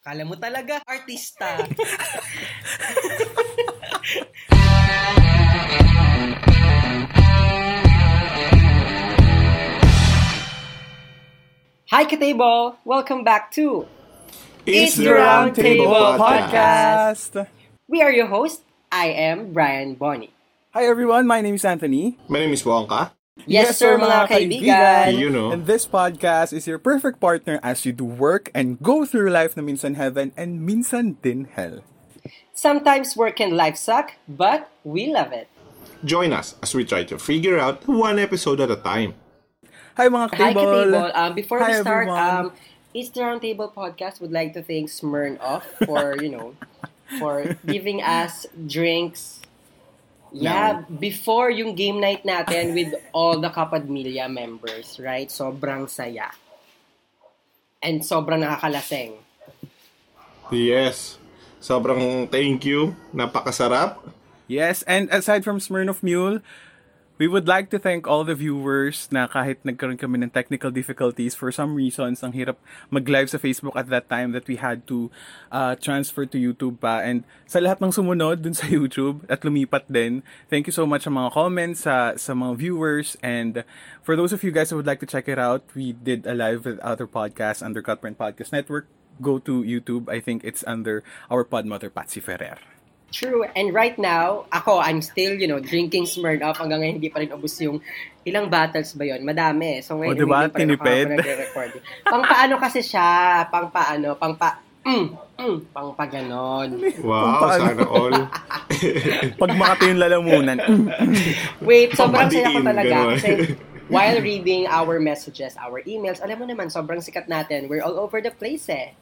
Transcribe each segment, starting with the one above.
Kala mo talaga, artista. Hi, Katable! Welcome back to It's the Round Table Podcast. We Are Your Host. I am Brian Bonnie. Hi everyone, my name is Anthony. My name is Wonka. Yes, sir, mga kaibigan. You know. And this podcast is your perfect partner as you do work and go through life na minsan heaven and minsan din hell. Sometimes work and life suck, but we love it. Join us as we try to figure out one episode at a time. Hi mga table. Hi, table. Um, before we Hi, start, everyone. um, It's the Roundtable Podcast would like to thank Smirnoff for, you know, for giving us drinks. Yeah, before yung game night natin with all the Kapadmilya members, right? Sobrang saya. And sobrang nakakalaseng. Yes. Sobrang thank you. Napakasarap. Yes, and aside from Smirnoff Mule, we would like to thank all the viewers na kahit nagkaroon kami ng technical difficulties for some reasons, ang hirap mag-live sa Facebook at that time that we had to uh, transfer to YouTube pa. And sa lahat ng sumunod dun sa YouTube at lumipat din, thank you so much sa mga comments, sa, sa mga viewers. And for those of you guys who would like to check it out, we did a live with other podcasts under Cutprint Podcast Network. Go to YouTube. I think it's under our podmother, Patsy Ferrer. True. And right now, ako, I'm still, you know, drinking Smirnoff. Hanggang ngayon, hindi pa rin ubus yung ilang bottles ba yon Madami. So ngayon, O, diba? hindi pa rin ako Tinipid. nagre-record. Pang paano kasi siya? Pang paano? Pang pa... Mm, mm, pang pa ganon. Wow, sana all. Pag makati yung lalamunan, Wait, sobrang saya ko talaga. ganon. Kasi while reading our messages, our emails, alam mo naman, sobrang sikat natin. We're all over the place eh.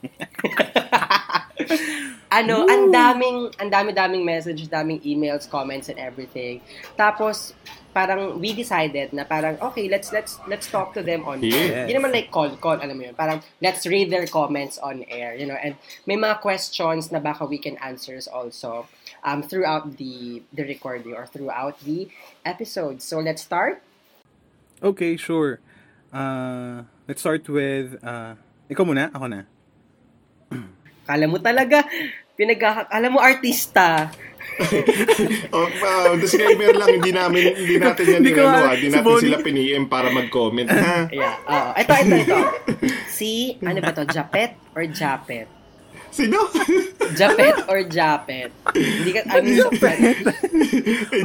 ano, ang daming, ang dami-daming messages, daming emails, comments, and everything. Tapos, parang we decided na parang okay let's let's let's talk to them on air. Yes. Hindi naman like call call alam mo yun. Parang let's read their comments on air, you know. And may mga questions na baka we can answers also um throughout the the recording or throughout the episode. So let's start. Okay, sure. Uh, let's start with, uh, ikaw muna, ako na. Kala mo talaga pinagkaka alam mo artista. oh, uh, disclaimer lang, hindi namin, hindi natin yan, Hindi ano, ah, hindi natin Bonnie. sila pini-em para mag-comment, ha? Yeah. Oo. Ito, ito, ito. Si, ano ba to? Japet or Japet? Sino? Japet or Japet? Hindi ka, I mean, Japet.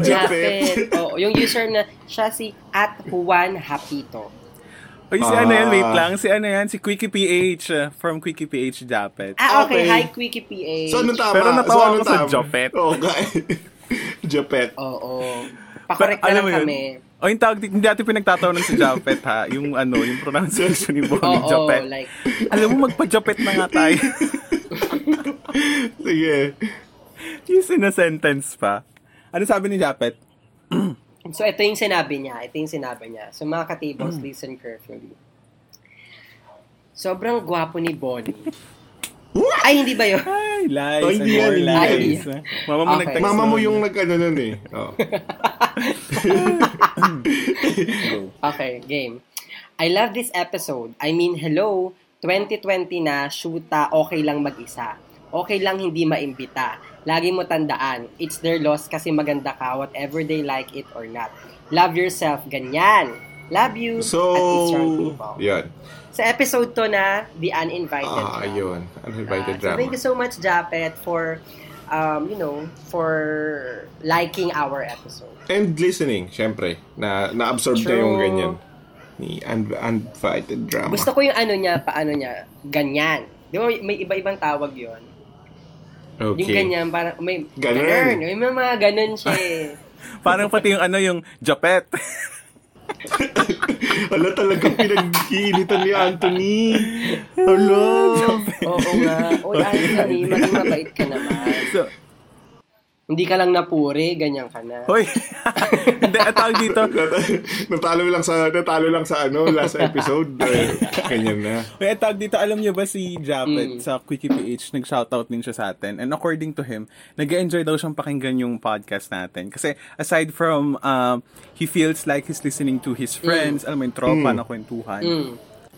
Japet. Oo, yung user na siya si at Juan Hapito. Oy, si ano yan, wait Ah. lang. Si ano yan, si Quickie PH uh, from Quickie PH Japet. Ah, okay. Okay. Hi, Quickie PH. So, ano tama? Pero natawa so, ano ako sa? Japet. Okay. Japet. Oo. Pakorek na lang kami. O yung tawag, hindi natin pinagtatawanan si Japet ha. Yung ano, yung pronunciation ni Bonnie Oo, Japet. like, Alam mo, magpa-Japet na nga tayo. Sige. yung sinasentence pa. Ano sabi ni Japet? so ito yung sinabi niya. Ito yung sinabi niya. So mga katables, Mm. listen carefully. Sobrang gwapo ni Bonnie. Ay, hindi ba yun? Ay, lies Oh, hindi yan, lies. hindi Mama mo Okay. Mama mo yung nag-ano nun eh. Oh. Okay, game. I love this episode. I mean, hello, 2020 na, shoota, okay lang mag-isa. Okay lang hindi maimbita. Lagi mo tandaan, it's their loss kasi maganda ka, whatever they like it or not. Love yourself, ganyan. Love you. So, at It's People. yun. Sa episode to na, The Uninvited. Ah, Drama. yun. Uninvited so drama. thank you so much, Japet, for, um, you know, for liking our episode. And listening, syempre. Na, na-absorb True. yung ganyan. Ni un- uninvited drama. Gusto ko yung ano niya, paano niya, ganyan. Di ba may iba-ibang tawag yon Okay. Yung ganyan, parang may Ganun. ganun. May mga ganun siya eh. Parang pati yung ano, yung Japet. Hala talagang pinag-iinitan ni Anthony. Hala. Oo nga. Uy, Anthony, maging mabait ka naman. so, Hindi ka lang napuri, ganyan ka na. hoy. Hindi, at tawag dito. natalo lang sa natalo lang sa ano last episode. Eh, Ganyan na. At tawag dito, alam niyo ba si Japet Mm. sa Quickie PH, nag-shoutout din siya sa atin. And according to him, nag-enjoy daw siyang pakinggan yung podcast natin. Kasi aside from, um, he feels like he's listening to his friends, alam mo yung tropa Mm. na kwentuhan. Mm.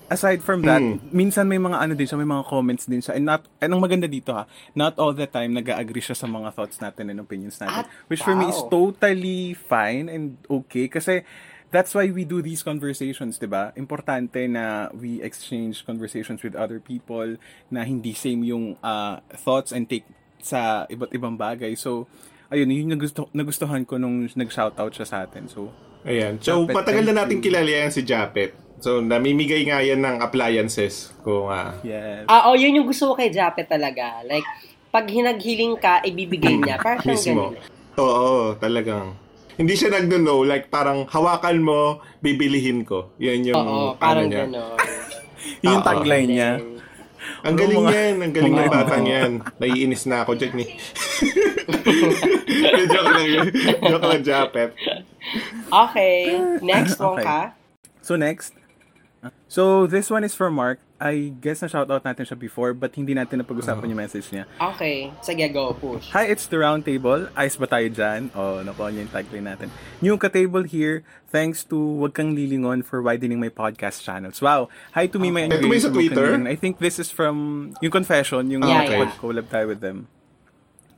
Aside from that, Mm. minsan may mga ano din siya, may mga comments din siya. And not, and ang maganda dito ha, not all the time nag-agree siya sa mga thoughts natin and opinions natin. At, which for me is wow. totally fine and okay. Kasi that's why we do these conversations, di ba? Importante na we exchange conversations with other people na hindi same yung uh, thoughts and take sa iba't ibang bagay. So, ayun, yun yung nagusto, nagustuhan ko nung nag-shoutout siya sa atin. So, Ayan. So, Japet, matagal na natin kilala yan si Japet. So, namimigay nga yan ng appliances. Kung, ah, yes. Ah, oh, yun yung gusto ko kay Japet talaga. Like, pag hinaghiling ka, ibibigay niya. Parang siyang mismo. ganun. Oo, talagang. Hindi siya nagno-know. Like, parang hawakan mo, bibilihin ko. Yan yung, Oo, ano parang niya. gano'n. Yun yung Oo. tagline niya. Ang galing mga- yan. Ang galing ng batang yan. Naiinis na ako dyan eh. joke lang yun. Joke lang, Japet. Okay, next one Okay. ka. So next, so this one is from Mark. I guess na shoutout natin siya before but hindi natin napag-usapan yung message niya. Okay, sige, go, push. Hi, it's the round table. Ayos ba tayo dyan? Oh, nakuha niyo yung tagline natin. New ka-table here. Thanks to Wag Kang Lilingon for widening my podcast channels. Wow. Hi to me, my Ito ba yung sa Twitter? I think this is from yung Confession, yung Yeah, yeah, yeah. collab tayo with them.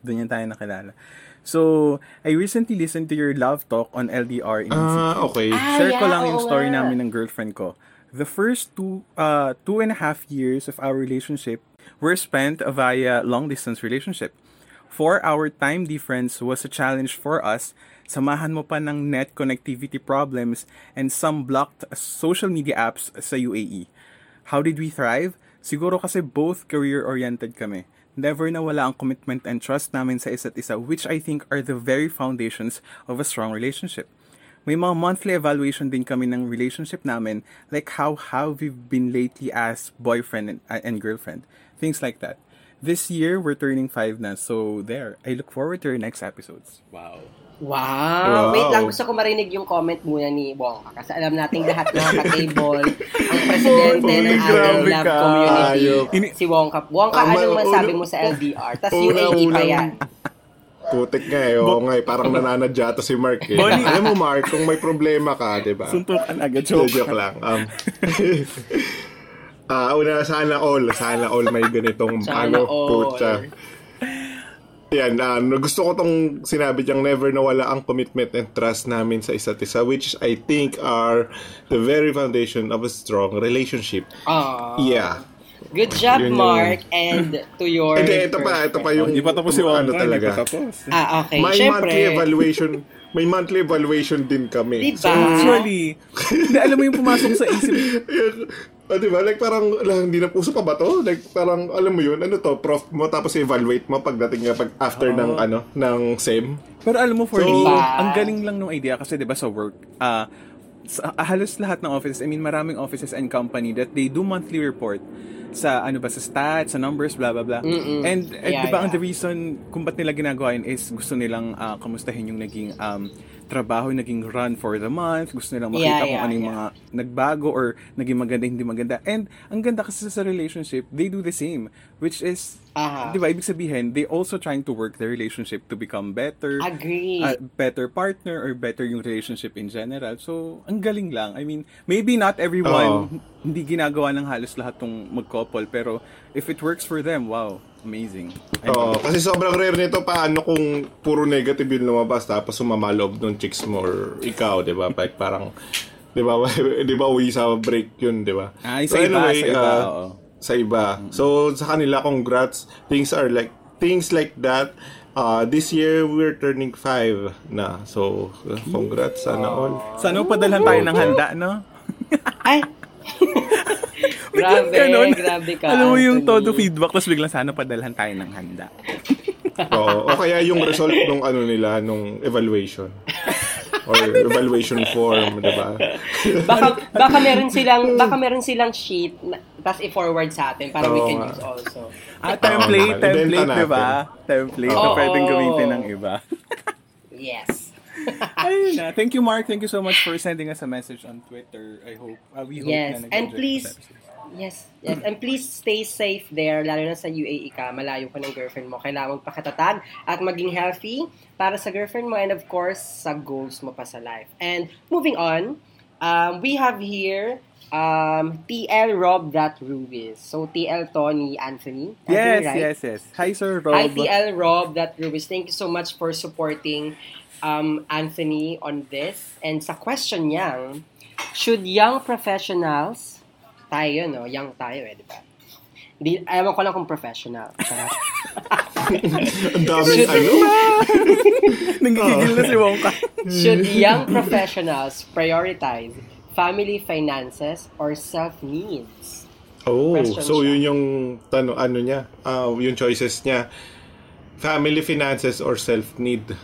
Doon yan tayo nakilala. So, I recently listened to your love talk on LDR in Ah, okay. Ah, Share ko yeah, lang yung story namin ng girlfriend ko. The first two, uh, two and a half years of our relationship were spent via long distance relationship. For our time difference was a challenge for us. Samahan mo pa ng net connectivity problems and some blocked social media apps sa UAE. How did we thrive? Siguro kasi both career-oriented kami. Never nawala ang commitment and trust namin sa isa't isa which I think are the very foundations of a strong relationship. May mga monthly evaluation din kami ng relationship namin like how have we been lately as boyfriend and, uh, and girlfriend. Things like that. This year, we're turning five na. So, there. I look forward to your next episodes. Wow. Wow. Wow. Wait lang, gusto ko marinig yung comment muna ni Wongka. Kasi alam nating lahat ng ka-table, ang presidente ng ating grabe love ka. community, Ayok. Ini- si Wongka. Wongka, Tama, anong masabi mo sa LDR? Tapos UAE pa yan. Putik nga eh. Oo nga eh. Parang nananadya to si Mark eh. Bonnie. Alam mo Mark, kung may problema ka, di ba? Suntukan agad. Joke, Joke. joke lang. Um, ah una, sana all. Sana all may ganitong ano, putya. Yan, no, gusto ko tong sinabi diyang never nawala ang commitment and trust namin sa isa't isa, which I think are the very foundation of a strong relationship. Ah. Yeah. Good job, Yun Mark. And to your... Hindi, ito pa, ito pa yung... Hindi pa tapos si ano Wongka. talaga. Tapos. Ah, okay. May Siyempre. monthly evaluation, may monthly evaluation din kami. Diba? Actually, hindi, alam mo yung pumasok sa isip. Ah, di ba? Like parang, ala, hindi na puso pa ba to? Like parang, alam mo yun, ano to, prof mo, tapos evaluate mo pagdating nga pag after ng, ano, ng SEM. Pero alam mo, for So- me, Diba? ang galing lang ng idea kasi 'di ba sa work, ah sa, halos lahat ng offices, I mean maraming offices and company that they do monthly report sa ano ba sa stats, sa numbers, blah blah blah. Mm-mm. And, and Yeah, 'di ba ang yeah. the reason kung ba't nila ginagawa yun is gusto nilang ah, kamustahin yung naging um, trabaho, yung naging run for the month, gusto nilang makita Yeah, kung yeah, ano yung yeah. mga nagbago or naging maganda, hindi maganda. And ang ganda kasi sa relationship, they do the same, which is Aha. 'di ba ibig sabihin, they also trying to work the relationship to become better Agree. a better partner or better yung relationship in general. So, ang galing lang. I mean, maybe not everyone hindi ginagawa ng halos lahat tong mag-couple, pero if it works for them, wow, amazing. I Oo, love it. kasi sobrang rare nito paano kung puro negative yung lumabas tapos sumamaloob ng chicks mo or ikaw, di ba? Like parang, di ba, di ba uwi sa break yun, di ba? Ah, sa iba, sa iba, oo. sa iba. So, sa kanila, congrats. Things are like, things like that. Uh, this year, we're turning five na. So, congrats, sana all. Sana padalhan tayo ng handa, no? Ay! grabe, Ganon. grabe ka. Alam mo yung todo feedback, tapos biglang sana padalhan tayo ng handa. Oo. O kaya yung result nung ano nila, nung evaluation. Or evaluation form, di ba? baka baka meron silang baka meron silang sheet na, tapos i-forward sa atin para we Oo can use also. Ah, template, Oo, template, di ba? Template na Oo. pwedeng gamitin ng iba. Yes. Ayun na. Thank you, Mark. Thank you so much for sending us a message on Twitter. I hope, uh, we hope Yes. na nag-enjoy And please. Yes, yes. And please stay safe there, lalo na sa UAE ka, malayo ka ng girlfriend mo. Kailangan magpakatatag at maging healthy para sa girlfriend mo and of course, sa goals mo pa sa life. And moving on, Um, we have here um, TL Rob that Ruiz. So, TL Tony Anthony. I Yes, right? yes, yes. Hi, Sir Rob. Hi, TL Rob that Ruiz. Thank you so much for supporting um, Anthony on this. And sa question niya, should young professionals, tayo, no? Young tayo eh, di ba? Di, ayaw ko lang kung professional. Charot. Ang daming ano. Nanggigigil na si Wongka. Should young professionals prioritize family finances or self-needs? Oh, Question so siya. yun yung tano ano niya, ah, yung choices niya. Family finances or self-need.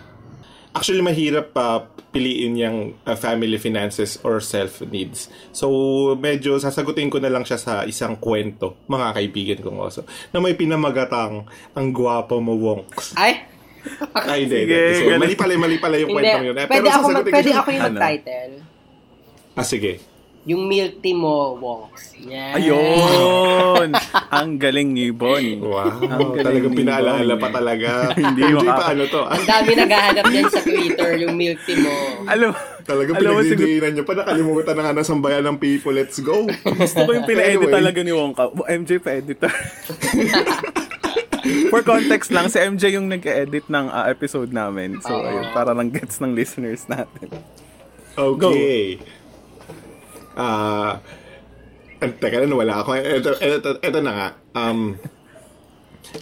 Actually, mahirap pa piliin yung ah, family finances or self-needs. So, medyo sasagutin ko na lang siya sa isang kwento, mga kaibigan kong oso, na may pinamagatang ang gwapo mo, Wonks. Ay! Ay, hindi. So, mali pala, mali pala yung kwentong yun. Eh, Pwede ako, mag, sasagutin ko pwede siya- ako yung Ano? mag-title. Ah, sige. Yung milk tea mo, Wongs. Yan. Ayun! Ang galing ni Bonnie. Wow, Ang galing talagang ni pinaalala pa talaga. Hindi MJ, maka- paano to? Ang dami naghahanap yan sa Twitter, yung milk tea mo. Alam, mo, siguro, pinagdidiinan nyo pa. Nakalimutan na nga ng sambayan ng people. Let's go. gusto ko yung pina-edit Anyway. talaga ni Wongka. MJ pa-editor. For context lang, si MJ yung nag-edit ng ah, episode namin. So, Oo. ayun, para lang gets ng listeners natin. Okay. Ah... Uh, teka na, wala ako. Ito, ito, ito na nga. Um,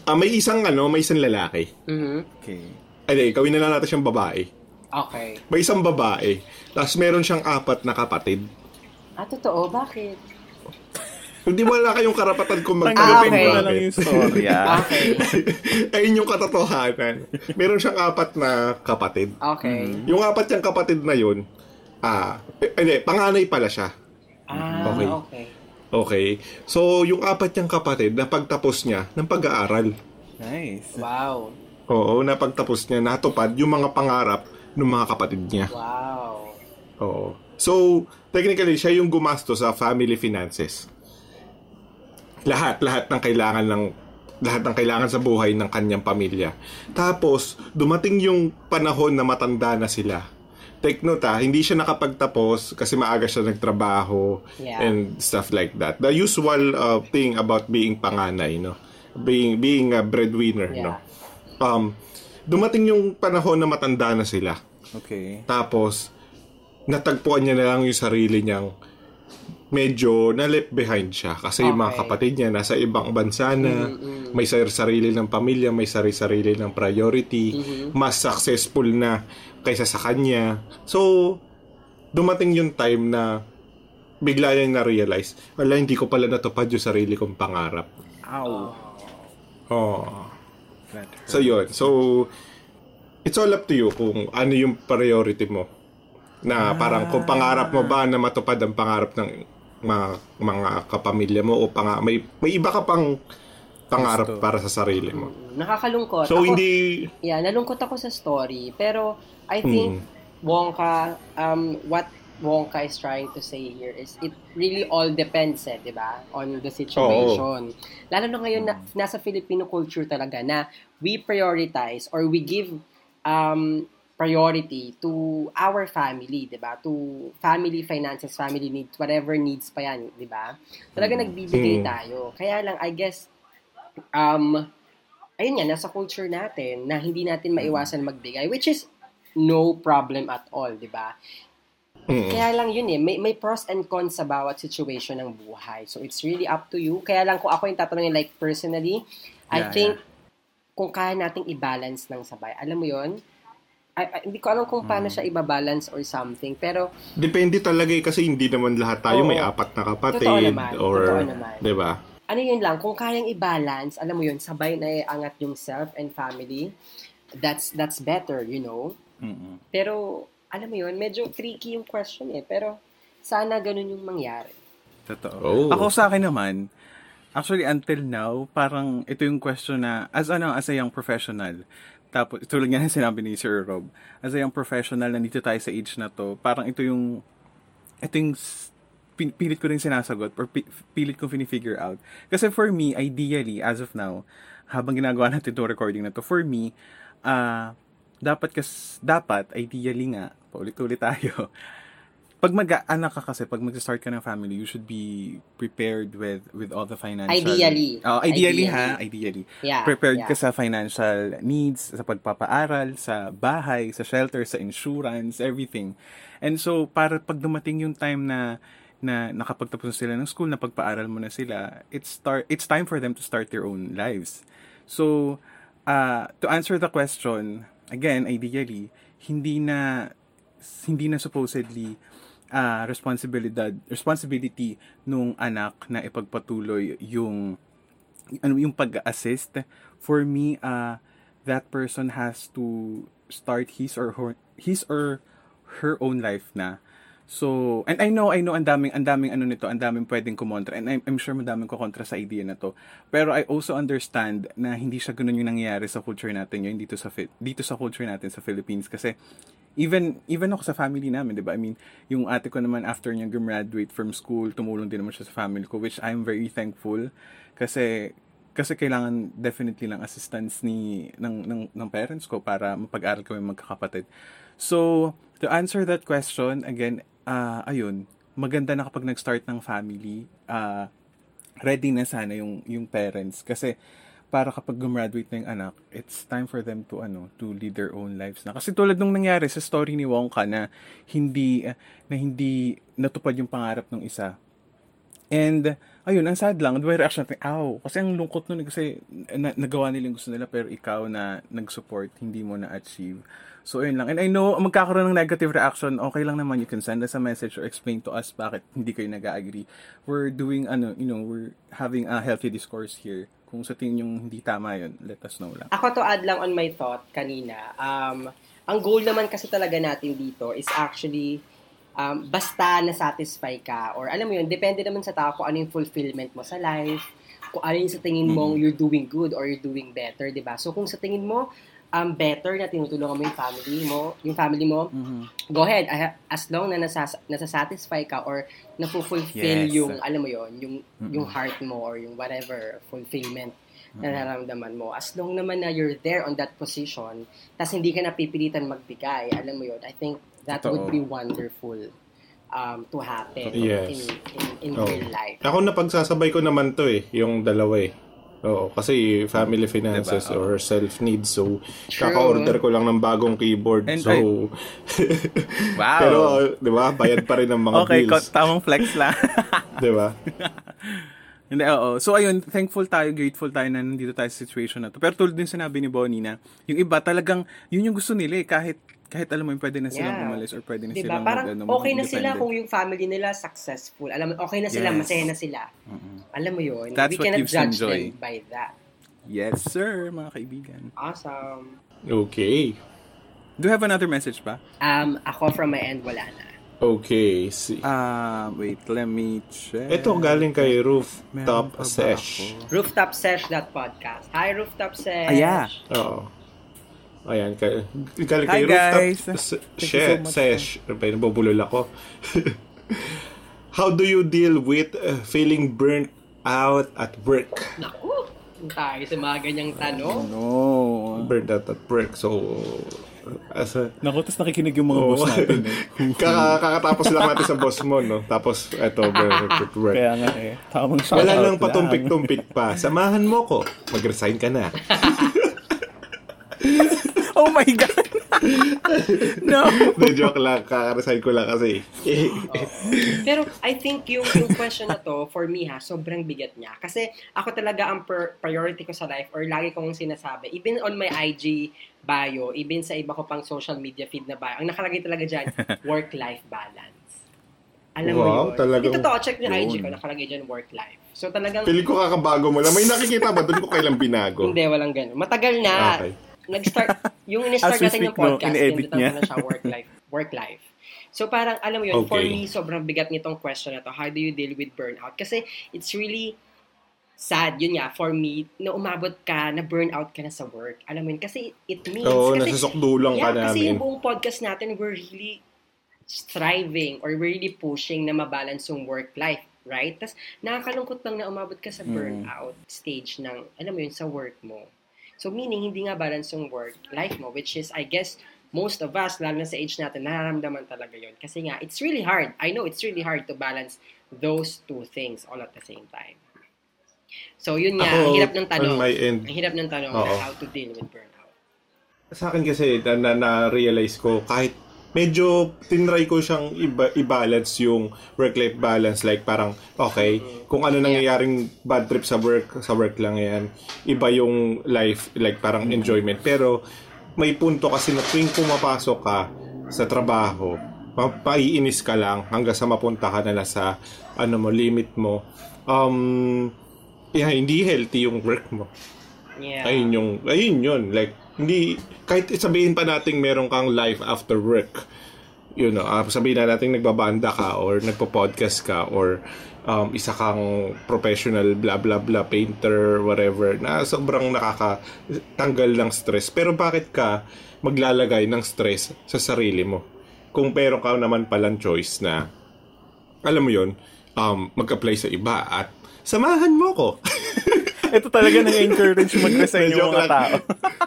ah, may isang ano, may isang lalaki. Mhm. Okay. Ay, gawin na lang natin siyang babae. Okay. May isang babae. Tapos meron siyang apat na kapatid. Ah, totoo? Bakit? Hindi wala kayong karapatan kung Ah, Tanggapin okay. na lang yung storya. Okay. Ayun yung katotohanan. Meron siyang apat na kapatid. Okay. Yung apat niyang kapatid na yun, ah, eh, hindi, panganay pala siya. Ah, Okay. okay. Okay. So, yung apat niyang kapatid, napagtapos niya ng pag-aaral. Nice. Wow. Oo, napagtapos niya, natupad yung mga pangarap ng mga kapatid niya. Wow. Oo. So, technically, siya yung gumasto sa family finances. Lahat, lahat ng kailangan ng lahat ng kailangan sa buhay ng kanyang pamilya. Tapos, dumating yung panahon na matanda na sila. Take note ha, hindi siya nakapagtapos kasi maaga siya nagtrabaho Yeah. and stuff like that. The usual uh, thing about being panganay, no? Being being a breadwinner, no? Yeah. Um, dumating yung panahon na matanda na sila. Okay. Tapos, natagpuan niya na lang yung sarili niyang medyo na left behind siya. Kasi yung mga Okay. kapatid niya nasa ibang bansa na, may sar- sarili ng pamilya, may sarili-sarili ng priority, mas successful na kaysa sa kanya. So, dumating yung time na bigla niya na-realize, wala, hindi ko pala natupad yung sarili kong pangarap. Ow. Oh. So yun. So it's all up to you kung ano yung priority mo. Na parang kung pangarap mo ba na matupad ang pangarap ng mga, mga kapamilya mo o pang may may iba ka pang pangarap Gusto. para sa sarili mo. Nakakalungkot. So Ako- hindi Yeah, nalungkot ako sa story. Pero, I think, Mm. Wonka, um, what Wonka is trying to say here is it really all depends, eh, di ba? On the situation. Lalo na ngayon, na, nasa Filipino culture talaga na we prioritize or we give um, priority to our family, di ba? To family finances, family needs, whatever needs pa yan, di ba? Talaga nagbibigay Mm. tayo. Kaya lang, I guess, um, ayun nga, nasa culture natin na hindi natin maiwasan magbigay, which is no problem at all, di ba? Mm. Kaya lang yun eh, may, may pros and cons sa bawat situation ng buhay. So, it's really up to you. Kaya lang kung ako yung tatanungin, like, personally, I Yeah, think, kung kaya nating i-balance ng sabay, alam mo yun, I, I- hindi ko alam kung paano Mm. siya i-balance or something, pero, depende talaga eh, kasi hindi naman lahat tayo Oo. may apat na kapatid Totoo naman. or Totoo naman. 'di ba? Ano yun lang, kung kayang i-balance, alam mo yun, sabay na iangat yung self and family, that's that's better, you know? Mm-mm. Pero, alam mo yun, medyo tricky yung question eh. Pero, sana ganun yung mangyari. Totoo. Oh. Ako sa akin naman, actually until now, parang ito yung question na, as ano, as a young professional, tapos, tulad nga ng sinabi ni Sir Rob, as a young professional, nandito tayo sa age na to, parang ito yung, ito yung pilit ko rin sinasagot or pi- pilit ko fini-figure out. Kasi for me, ideally, as of now, habang ginagawa natin itong recording na to, for me, ah dapat kas dapat ideally nga paulit-ulit tayo pag mag-anak ka kasi, pag mag-start ka ng family, you should be prepared with with all the financial... Ideally. Oh, ideally, Ideally. ha? Ideally. Yeah. Prepared yeah. ka sa financial needs, sa pagpapaaral, sa bahay, sa shelter, sa insurance, everything. And so, para pag dumating yung time na na nakapagtapos na sila ng school, na pagpaaral mo na sila, it's start it's time for them to start their own lives. So, uh, to answer the question, again, ideally, hindi na hindi na supposedly ah, responsibilidad responsibility nung anak na ipagpatuloy yung ano yung pag-assist for me uh, that person has to start his or her his or her own life na So, and I know, I know, ang daming, ang daming ano nito, ang daming pwedeng kumontra, and I'm, I'm sure madaming kukontra sa idea na to. Pero I also understand na hindi siya ganun yung nangyayari sa culture natin yun, dito sa, dito sa culture natin sa Philippines. Kasi, even, even ako sa family namin, di ba? I mean, yung ate ko naman, after niya graduate from school, tumulong din naman siya sa family ko, which I'm very thankful. Kasi, kasi kailangan definitely lang assistance ni ng, ng, ng parents ko para mapag-aral kami magkakapatid. So, to answer that question, again, ah ayun, maganda na kapag nag-start ng family, ah ready na sana yung, yung parents. Kasi, para kapag gumraduate na yung anak, it's time for them to ano to lead their own lives na. Kasi tulad nung nangyari sa story ni Wongka na hindi na hindi natupad yung pangarap ng isa. And, ayun, ang sad lang, the reaction natin, ow, kasi ang lungkot nun, kasi na, nagawa nila yung gusto nila, pero ikaw na nag-support, hindi mo na-achieve. So, ayun lang. And I know, magkakaroon ng negative reaction, okay lang naman, you can send us a message or explain to us bakit hindi kayo nag-agree. We're doing, ano, you know, we're having a healthy discourse here. Kung sa tingin yung hindi tama yun, let us know lang. Ako to add lang on my thought kanina. Um, ang goal naman kasi talaga natin dito is actually um, basta na-satisfy ka or alam mo yun, depende naman sa tao kung ano yung fulfillment mo sa life, kung ano yung sa tingin mo you're doing good or you're doing better, di ba? So kung sa tingin mo um, better na tinutulungan mo yung family mo, yung family mo, Mhm. go ahead. Ah, As long na nasas- nasasatisfy ka or napufulfill Yes. yung, alam mo yon yung, yung heart mo or yung whatever fulfillment na nararamdaman mo. As long naman na you're there on that position, tas hindi ka napipilitan magbigay, alam mo yon I think that would Totoo. be wonderful um, to happen Yes. in, in, in Oo. real life. Ako na pagsasabay ko naman to eh, yung dalawa eh. Oo, kasi family finances Diba? or self-needs. So, True. kaka-order ko lang ng bagong keyboard. And so, Wow! pero, di ba, bayad pa rin ng mga okay, bills. tamang flex lang. Di ba? Hindi, oo. So, ayun, thankful tayo, grateful tayo na nandito tayo sa situation na to. Pero tulad din sinabi ni Bonnie na, yung iba talagang, yun yung gusto nila eh, kahit, kahit alam mo, yung pwede na silang Yeah. umalis or pwede na Diba? silang Parang mag, ano, okay na sila kung yung family nila successful. Alam mo, okay na sila, Yes. masaya na sila. Alam mo yun? That's We what cannot gives them judge joy. them by that. Yes, sir, mga kaibigan. Awesome. Okay. Do you have another message pa? Um, ako from my end, wala na. Okay. Si Ah, wait, let me check. Ito galing kay Rooftop Sesh. Rooftop Sesh that podcast. Hi, Rooftop Sesh. Ah, yeah. Oo. Ayan, kay, galing Hi, kay guys. Rooftop Se- Thank you She- so. Sesh. Nabubulol ako. How do you deal with uh, feeling burnt out at work? Naku, tayo sa mga ganyang tanong. No. Burnt out at work. So, as a, Naku, tapos nakikinig yung mga boss Oo. natin eh. Kaka- kakatapos lang natin sa boss mo, no? Tapos, eto, work. Kaya nga eh. Tamang shout Wala nang patumpik-tumpik pa. Samahan mo ko. Mag-resign ka na. Oh my God! no! Hindi, joke lang. Kaka-resign ko lang kasi. Pero I think yung, yung question na to, for me ha, sobrang bigat niya. Kasi ako talaga ang per- priority ko sa life or lagi kong sinasabi, even on my IG bio, even sa iba ko pang social media feed na bio, ang nakalagay talaga dyan, work-life balance. Alam mo Wow, yun? talagang- Ito to, check yung IG ko, nakalagay dyan work-life. So talagang, Pili ko kakabago mo lang. May nakikita ba? Doon ko kailang binago. hindi, walang ganun. Matagal na. Okay. Nag-start, yung in-start natin yung speak, no, podcast, in-edit niya. na siya work-life. Work-life. So parang, alam mo yun, for Okay. me, sobrang bigat nitong question na to. How do you deal with burnout? Kasi it's really sad, yun nga, for me, na umabot ka, na burnout ka na sa work. Alam mo yun, kasi it means, Oo, kasi, nasasukdulang ka yeah, kasi namin. yung buong podcast natin, we're really striving or we're really pushing na mabalance yung work-life, right? Tapos, nakakalungkot lang na umabot ka sa Mm. burnout stage ng, alam mo yun, sa work mo. So, meaning, hindi nga balance yung work life mo, which is, I guess, most of us, lalo na sa age natin, nararamdaman talaga yon Kasi nga, it's really hard. I know it's really hard to balance those two things all at the same time. So, yun nga, Ako, ang hirap ng tanong. on my end, ang hirap ng tanong Oo. na how to deal with burnout. Sa akin kasi, na, na, na-realize ko, kahit medyo tinry ko siyang iba, i-balance yung work-life balance. Like parang, okay, kung ano nangyayaring bad trip sa work, sa work lang yan. Iba yung life, like parang enjoyment. Pero, may punto kasi na tuwing pumapasok ka sa trabaho, mapaiinis ka lang hanggang sa mapunta ka na sa ano mo, limit mo. Um, yeah, hindi healthy yung work mo. Yeah. Ayun yung, ayun yun. Like, hindi, kahit sabihin pa nating meron kang life after work, you know, uh, sabihin na natin nagbabanda ka or nagpo-podcast ka or um, isa kang professional blah blah blah painter whatever na sobrang nakakatanggal ng stress pero bakit ka maglalagay ng stress sa sarili mo kung pero ka naman palang choice na alam mo yon um, mag-apply sa iba at samahan mo ko Ito talaga nang-encourage mag-resign yung mga lang. tao.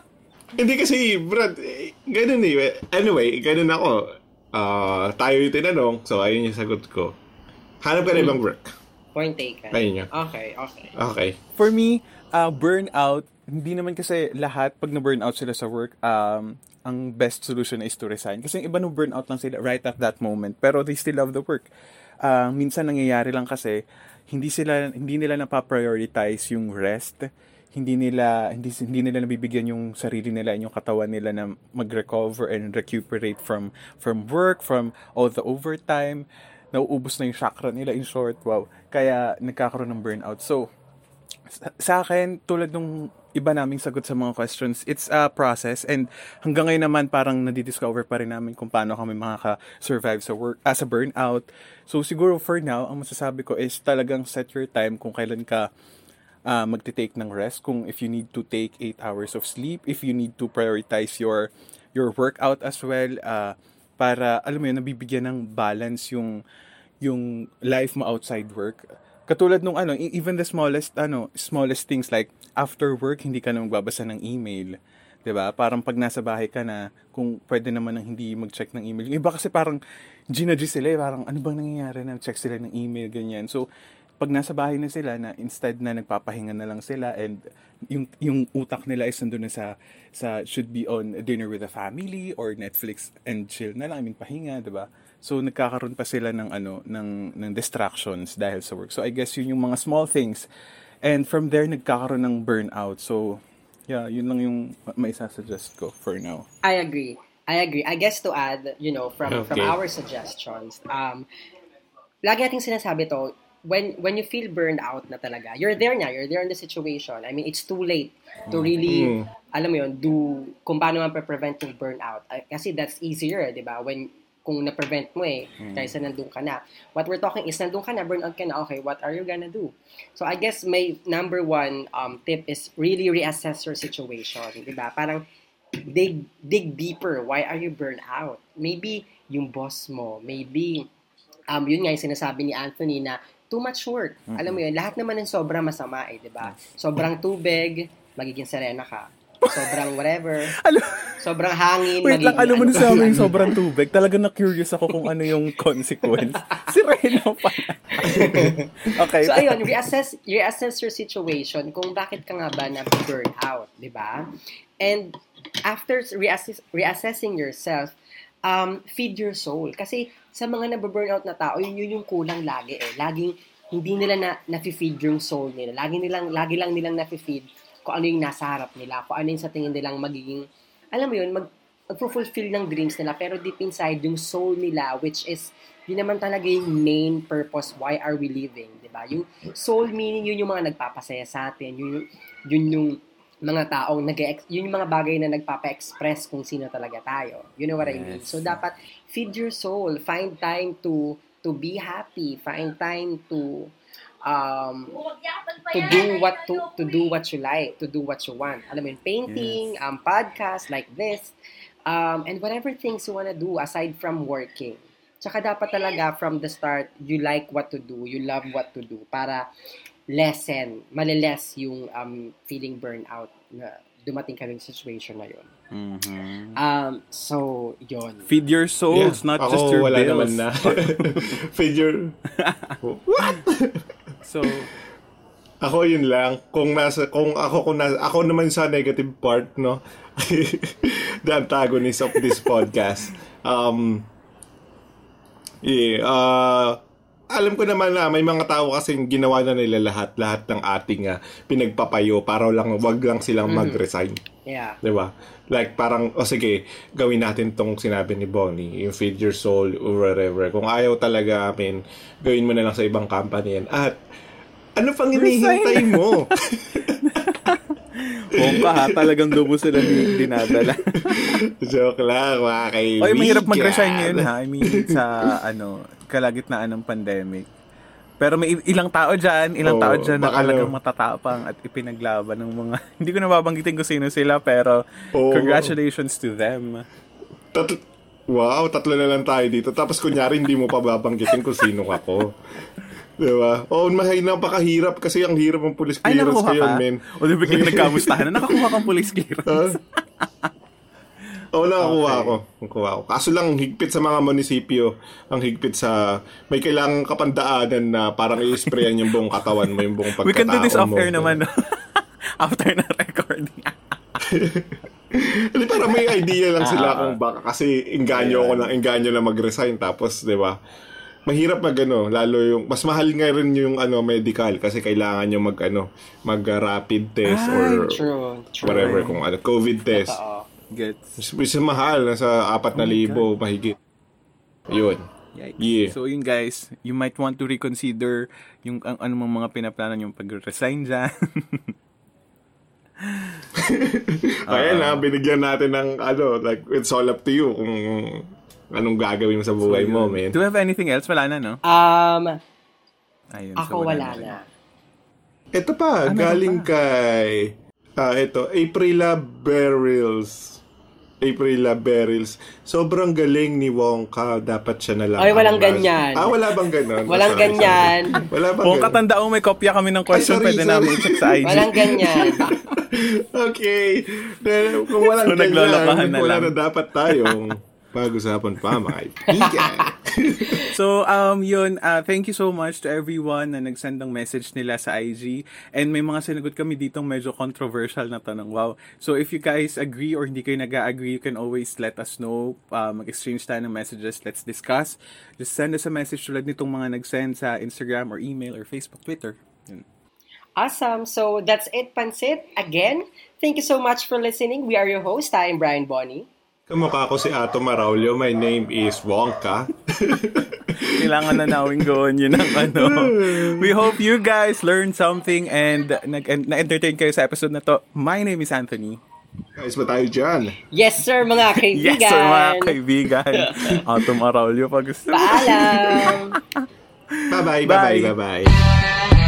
Hindi kasi, Brad, ganun eh. Anyway, ganun ako. Ah, tayo yung tinanong, so ayun yung sagot ko. Hanap ka na ibang work. Point taken. Ayun yun. Okay, okay. Okay. For me, uh, burnout, hindi naman kasi lahat pag na-burnout sila sa work, um, ang best solution is to resign. Kasi yung iba no burnout lang sila right at that moment, pero they still love the work. Uh, minsan nangyayari lang kasi hindi sila hindi nila na-prioritize yung rest. Hindi nila hindi hindi nila nabibigyan yung sarili nila yung katawan nila na mag-recover and recuperate from from work, from all the overtime. Nauubos na yung chakra nila in short. Wow. Kaya nagkakaroon ng burnout. So, sa, sa akin, tulad nung iba naming sagot sa mga questions, it's a process and hanggang ngayon naman parang nadidiscover pa rin namin kung paano kami makaka-survive sa work, as a burnout. So siguro for now, ang masasabi ko is talagang set your time kung kailan ka uh, magte-take ng rest, kung if you need to take 8 hours of sleep, if you need to prioritize your your workout as well, uh, para alam mo yun, nabibigyan ng balance yung yung life mo outside work. Katulad nung ano, e- even the smallest ano, smallest things like after work hindi ka na magbabasa ng email. 'Di ba? Parang pag nasa bahay ka na, kung pwede naman nang hindi mag-check ng email. Yung iba kasi parang ginadji sila, eh, parang ano bang nangyayari na check sila ng email ganyan. So pag nasa bahay na sila na instead na nagpapahinga na lang sila and yung yung utak nila is nandun na sa sa should be on dinner with the family or Netflix and chill na lang I mean pahinga 'di ba so nagkakaroon pa sila ng ano ng ng distractions dahil sa work so I guess yun yung mga small things and from there nagkakaroon ng burnout so yeah yun lang yung may suggest ko for now I agree. I agree. I guess to add, you know, from from Okay. our suggestions, um, lagi nating sinasabi to, when when you feel burned out na talaga, you're there na, you're there in the situation. I mean, it's too late to really, Mm. alam mo yun, do, kung paano man prevent yung burnout. I- Kasi that's easier, di ba? When, kung na-prevent mo eh, kaysa nandun ka na. What we're talking is, nandun ka na, burnout ka na, okay, what are you gonna do? So I guess my number one um, tip is really reassess your situation, di ba? Parang, dig dig deeper. Why are you burned out? Maybe yung boss mo, maybe um yun nga yung sinasabi ni Anthony na too much work. Alam mo yun, lahat naman ng sobra masama eh, 'di ba? Sobrang tubig, magiging serena ka. Sobrang whatever, Alam, sobrang hangin, wait lang, alam mo ano sa amin ano. sobrang tubig. Talaga na-curious ako kung ano yung consequence. si Reno pa. okay. So ayun, reassess reassess your situation kung bakit ka nga ba na burn out, 'di ba? And after reassess, reassessing yourself, um, feed your soul. Kasi sa mga nababurn out na tao, yun, yun yung kulang lagi eh. Laging hindi nila na nafe-feed yung soul nila. Lagi nilang lagi lang nilang nafe-feed kung ano yung nasa harap nila, kung ano yung sa tingin nilang magiging alam mo yun, mag magfulfill ng dreams nila pero deep inside yung soul nila which is yun naman talaga yung main purpose why are we living, 'di ba? Yung soul meaning yun yung mga nagpapasaya sa atin, yun yung yun yung mga taong nag yun yung mga bagay na nagpapa-express kung sino talaga tayo. You know what I mean? Yes. So dapat feed your soul, find time to to be happy, find time to um to do what to to do what you like, to do what you want. Alam mo yun, painting, um podcast like this, um and whatever things you wanna do aside from working. Tsaka dapat talaga from the start, you like what to do, you love what to do para lessen, maliless yung um feeling burnout na dumating kami sa situation na yun. Mhm. Um, so, yun. Feed your souls, Yeah. not Ako, just your wala bills. naman na. Figure. What? So, Ako yun lang. Kung nasa kung ako kung nasa, ako naman sa negative part, no. the antagonist of this podcast. Um yeah, uh, alam ko naman na may mga tao kasing ginawa na nila lahat lahat ng ating uh, pinagpapayo para lang wag lang silang mag-resign. Yeah. 'Di ba? Like parang o sige, gawin natin tong sinabi ni Bonnie, yung feed your soul or whatever. Kung ayaw talaga amin, gawin mo na lang sa ibang company yan. At ano pang hinihintay mo? bongka ha, talagang dubo sila dinadala. Joke lang, mga kaibigan. Oy, mahirap mag-resign ngayon ha. I mean, sa ano, kalagitnaan ng pandemic. Pero may ilang tao dyan, ilang Oo, tao dyan na talagang ano. matatapang at ipinaglaban ng mga, hindi ko nababanggitin kung sino sila, pero Oo. congratulations to them. Tat- wow, tatlo na lang tayo dito. Tapos kunyari, hindi mo pa babanggitin kung sino ako. Diba? Oo, oh, mahay napakahirap kasi ang hirap ng police Ay, clearance nakuha ngayon, ka? men. O di biglang nagkamustahan na, nakakuha kang police clearance. Oo, nakakuha Okay. ako. Nakakuha ako. Kaso lang, higpit sa mga munisipyo, ang higpit sa, may kailangang kapandaanan na parang i-sprayan yung buong katawan mo, yung buong pagkatao We can do this mo. off-air naman, no? After na recording. Hindi, parang may idea lang sila Ah, kung baka kasi inganyo ako ng inganyo na mag-resign tapos, 'di ba? Mahirap mag ano, lalo yung mas mahal nga rin yung ano medical kasi kailangan yung mag ano, mag uh, rapid test or True. True. whatever kung ano, COVID test. Oo. Gets. Mas, mas mahal nasa 4,000 mahigit. Yun. Yikes. Yeah. So yun guys, you might want to reconsider yung ang, ano mga pinaplano yung pag-resign dyan. Kaya na binigyan natin ng ano, like it's all up to you kung anong gagawin mo sa buhay mo, man. Do you have anything else? Wala na, no? Um, Ayun, ako wala na. Ito pa, Ano galing kay ah ito, Aprila Berils. Aprila Berils. Sobrang galing ni Wongka. Dapat siya na lang. Ay, walang ang- ganyan. Ah, wala bang ganon? Walang Sorry, sorry. ganyan. Wala bang Kung ganon? katanda mo, may kopya kami ng question, sorry, pwede sorry. namin i-check sa IG. Walang ganyan. okay. Then, kung walang So, ganyan, na wala na dapat tayong pag-usapan pa, mga kaibigan. So, um, yun, uh, thank you so much to everyone na nagsend ng message nila sa IG. And may mga sinagot kami ditong medyo controversial na tanong. Wow. So, if you guys agree or hindi kayo nag-agree, you can always let us know. Uh, mag-exchange tayo ng messages. Let's discuss. Just send us a message tulad nitong mga nag-send sa Instagram or email or Facebook, Twitter. Yun. Awesome. So that's it, Pansit. Again, thank you so much for listening. We are your host. I am Brian Bonnie. Kamukha ko si Ato Maraulio. My name is Wongka. Kailangan na nawing gawin yun ang ano. We hope you guys learned something and na-entertain kayo sa episode na to. My name is Anthony. Guys, ba tayo dyan? Yes, sir, mga kaibigan. Yes, sir, mga kaibigan. Atom Araulio pag gusto. Paalam. Bye-bye, Bye. bye-bye, bye-bye.